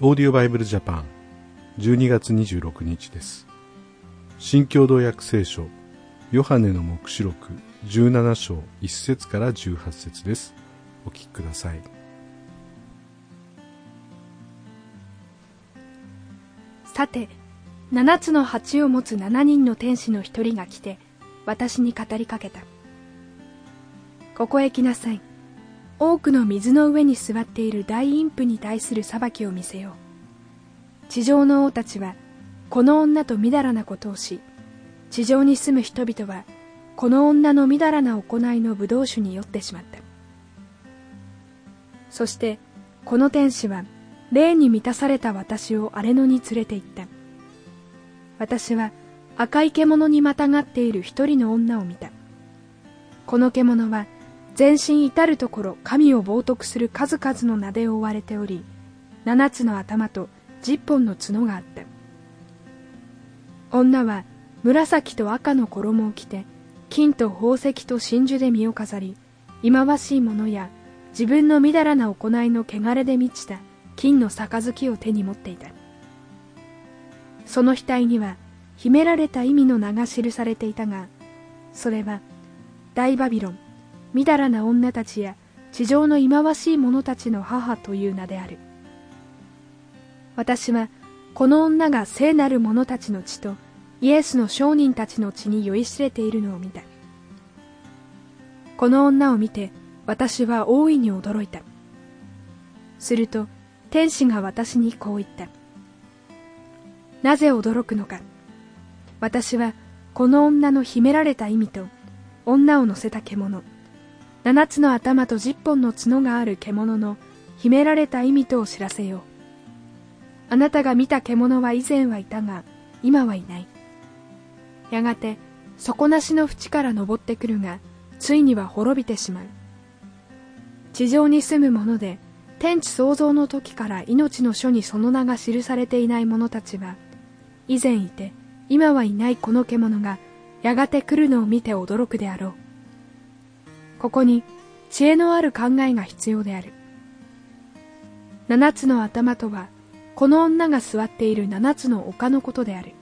オーディオバイブルジャパン12月26日です。新共同訳聖書ヨハネの目視録17章1節から18節です。お聞きください。さて七つの鉢を持つ七人の天使の一人が来て私に語りかけた。ここへ来なさい。多くの水の上に座っている大陰譜に対する裁きを見せよう。地上の王たちはこの女とみだらなことをし地上に住む人々はこの女のみだらな行いの葡萄酒に酔ってしまった。そしてこの天使は霊に満たされた私を荒れ野に連れて行った。私は赤い獣にまたがっている一人の女を見た。この獣は全身至る所神を冒涜する数々の名で覆われており七つの頭と十本の角があった。女は紫と赤の衣を着て金と宝石と真珠で身を飾り忌まわしいものや自分のみだらな行いの汚れで満ちた金の杯を手に持っていた。その額には秘められた意味の名が記されていたがそれは大バビロンみだらな女たちや地上の忌まわしい者たちの母という名である。私はこの女が聖なる者たちの血とイエスの商人たちの血に酔いしれているのを見た。この女を見て私は大いに驚いた。すると天使が私にこう言った。なぜ驚くのか。私はこの女の秘められた意味と女を乗せた獣。七つの頭と十本の角がある獣の秘められた意味とを知らせよう。あなたが見た獣は以前はいたが、今はいない。やがて、底なしの淵から登ってくるが、ついには滅びてしまう。地上に住む者で、天地創造の時から命の書にその名が記されていない者たちは、以前いて、今はいないこの獣が、やがて来るのを見て驚くであろう。ここに知恵のある考えが必要である。七つの頭とは、この女が座っている七つの丘のことである。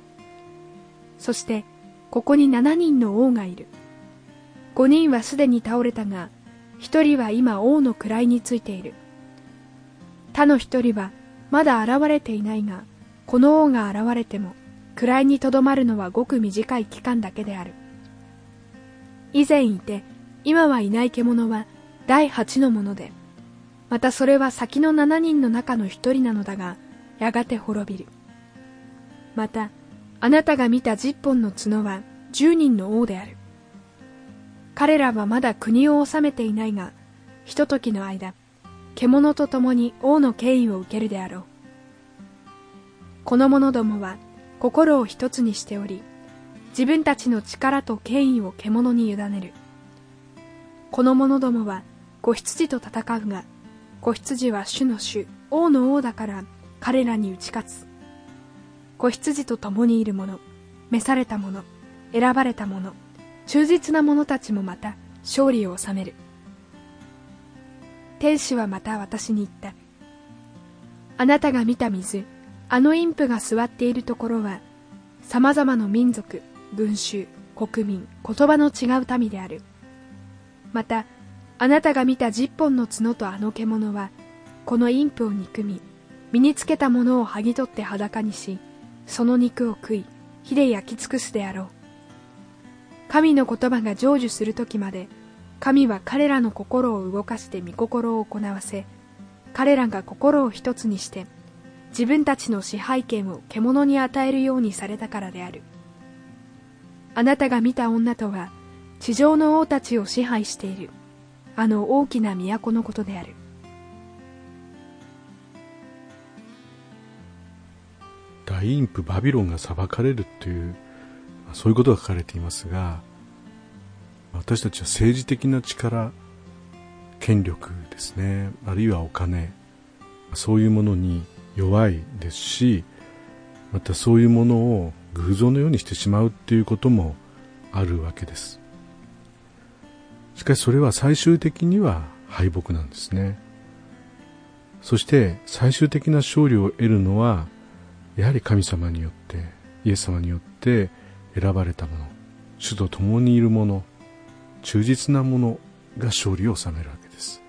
そして、ここに七人の王がいる。五人はすでに倒れたが、一人は今王の位についている。他の一人はまだ現れていないが、この王が現れても、位にとどまるのはごく短い期間だけである。以前いて、今はいない獣は第八のもので、またそれは先の七人の中の一人なのだが、やがて滅びる。また、あなたが見た十本の角は十人の王である。彼らはまだ国を治めていないが、ひと時の間、獣と共に王の権威を受けるであろう。この者どもは心を一つにしており、自分たちの力と権威を獣に委ねる。この者どもは子羊と戦うが、子羊は主の主、王の王だから彼らに打ち勝つ。子羊と共にいる者、召された者、選ばれた者、忠実な者たちもまた勝利を収める。天使はまた私に言った。あなたが見た水、あの陰譜が座っているところは、様々な民族、群衆、国民、言葉の違う民である。またあなたが見た十本の角とあの獣はこの陰譜を憎み身につけたものを剥ぎ取って裸にしその肉を食い火で焼き尽くすであろう。神の言葉が成就する時まで神は彼らの心を動かして御心を行わせ彼らが心を一つにして自分たちの支配権を獣に与えるようにされたからである。あなたが見た女とは地上の王たちを支配している。あの大きな都のことである。大陰譜バビロンが裁かれるというそういうことが書かれていますが私たちは政治的な力権力ですね。あるいはお金そういうものに弱いですしまたそういうものを偶像のようにしてしまうっていうこともあるわけです。しかしそれは最終的には敗北なんですね。そして最終的な勝利を得るのはやはり神様によってイエス様によって選ばれたもの主と共にいるもの忠実なものが勝利を収めるわけです。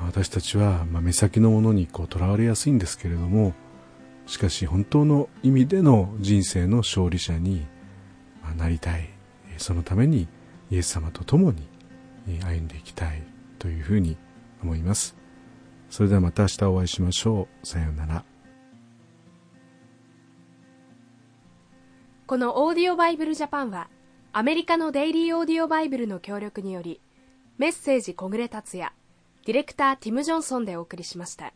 私たちは、まあ、目先のものにこう囚われやすいんですけれどもしかし本当の意味での人生の勝利者になりたい。そのためにイエス様と共に歩んでいきたいというふうに思います。それではまた明日お会いしましょう。さようなら。このオーディオバイブルジャパンはアメリカのデイリーオーディオバイブルの協力によりメッセージ小暮達也ディレクターティム・ジョンソンでお送りしました。